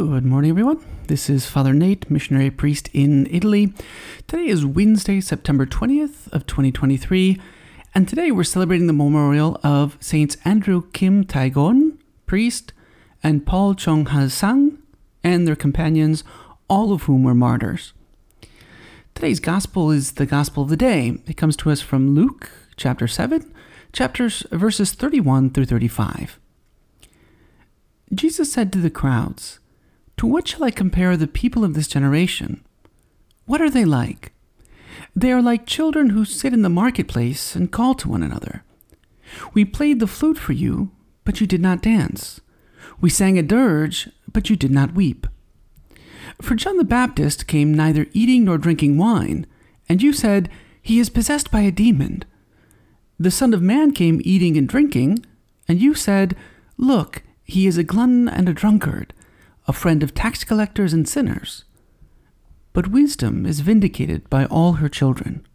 Good morning, everyone. This is Father Nate, missionary priest in Italy. Today is Wednesday, September 20th of 2023, and today we're celebrating the memorial of Saints Andrew Kim Taegon, priest, and Paul Chung Ha Sang and their companions, all of whom were martyrs. Today's gospel is the gospel of the day. It comes to us from Luke chapter 7, chapters verses 31 through 35. Jesus said to the crowds, To what shall I compare the people of this generation? What are they like? They are like children who sit in the marketplace and call to one another. We played the flute for you, but you did not dance. We sang a dirge, but you did not weep. For John the Baptist came neither eating nor drinking wine, and you said, He is possessed by a demon. The Son of Man came eating and drinking, and you said, Look, he is a glutton and a drunkard, a friend of tax collectors and sinners. But wisdom is vindicated by all her children.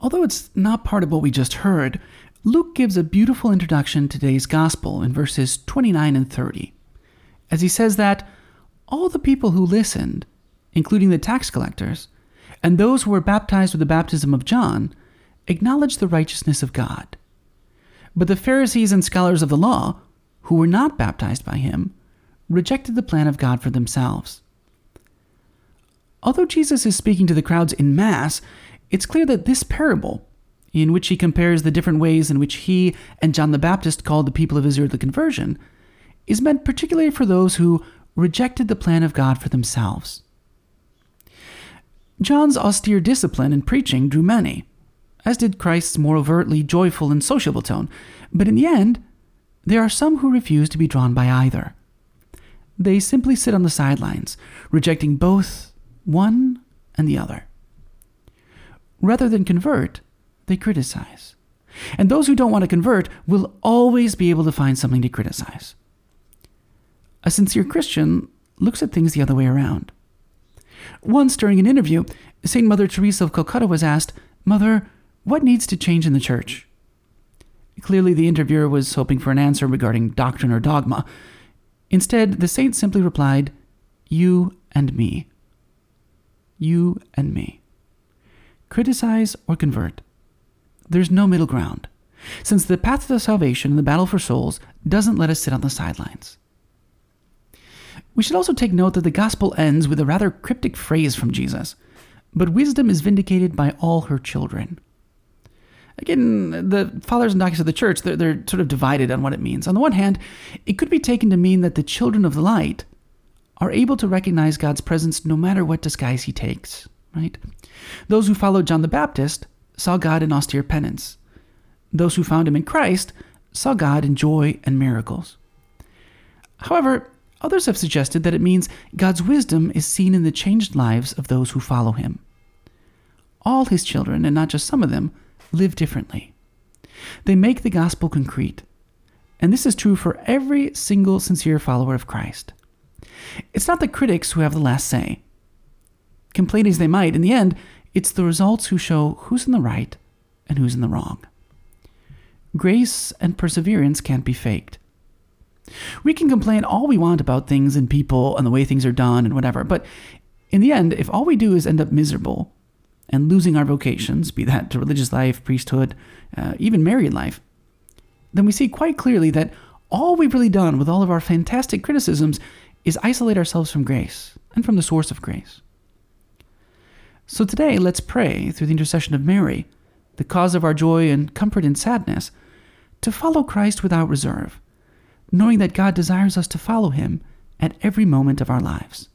Although it's not part of what we just heard, Luke gives a beautiful introduction to today's gospel in verses 29 and 30, as he says that all the people who listened, including the tax collectors, and those who were baptized with the baptism of John, acknowledged the righteousness of God. But the Pharisees and scholars of the law, who were not baptized by him, rejected the plan of God for themselves. Although Jesus is speaking to the crowds in mass, it's clear that this parable, in which he compares the different ways in which he and John the Baptist called the people of Israel to conversion, is meant particularly for those who rejected the plan of God for themselves. John's austere discipline in preaching drew many, as did Christ's more overtly joyful and sociable tone, but in the end, there are some who refuse to be drawn by either. They simply sit on the sidelines, rejecting both one and the other. Rather than convert, they criticize. And those who don't want to convert will always be able to find something to criticize. A sincere Christian looks at things the other way around. Once during an interview, St. Mother Teresa of Calcutta was asked, Mother, what needs to change in the church? Clearly, the interviewer was hoping for an answer regarding doctrine or dogma. Instead, the saint simply replied, You and me. You and me. Criticize or convert. There's no middle ground, since the path to salvation and the battle for souls doesn't let us sit on the sidelines. We should also take note that the gospel ends with a rather cryptic phrase from Jesus But wisdom is vindicated by all her children. Again, the fathers and doctors of the church, they're, they're sort of divided on what it means. On the one hand, it could be taken to mean that the children of the light are able to recognize God's presence no matter what disguise he takes, right? Those who followed John the Baptist saw God in austere penance. Those who found him in Christ saw God in joy and miracles. However, others have suggested that it means God's wisdom is seen in the changed lives of those who follow him. All his children, and not just some of them, live differently. They make the gospel concrete. And this is true for every single sincere follower of Christ. It's not the critics who have the last say. Complain as they might, in the end, it's the results who show who's in the right and who's in the wrong. Grace and perseverance can't be faked. We can complain all we want about things and people and the way things are done and whatever, but in the end, if all we do is end up miserable, and losing our vocations, be that to religious life, priesthood, uh, even married life, then we see quite clearly that all we've really done with all of our fantastic criticisms is isolate ourselves from grace and from the source of grace. So today, let's pray through the intercession of Mary, the cause of our joy and comfort in sadness, to follow Christ without reserve, knowing that God desires us to follow him at every moment of our lives.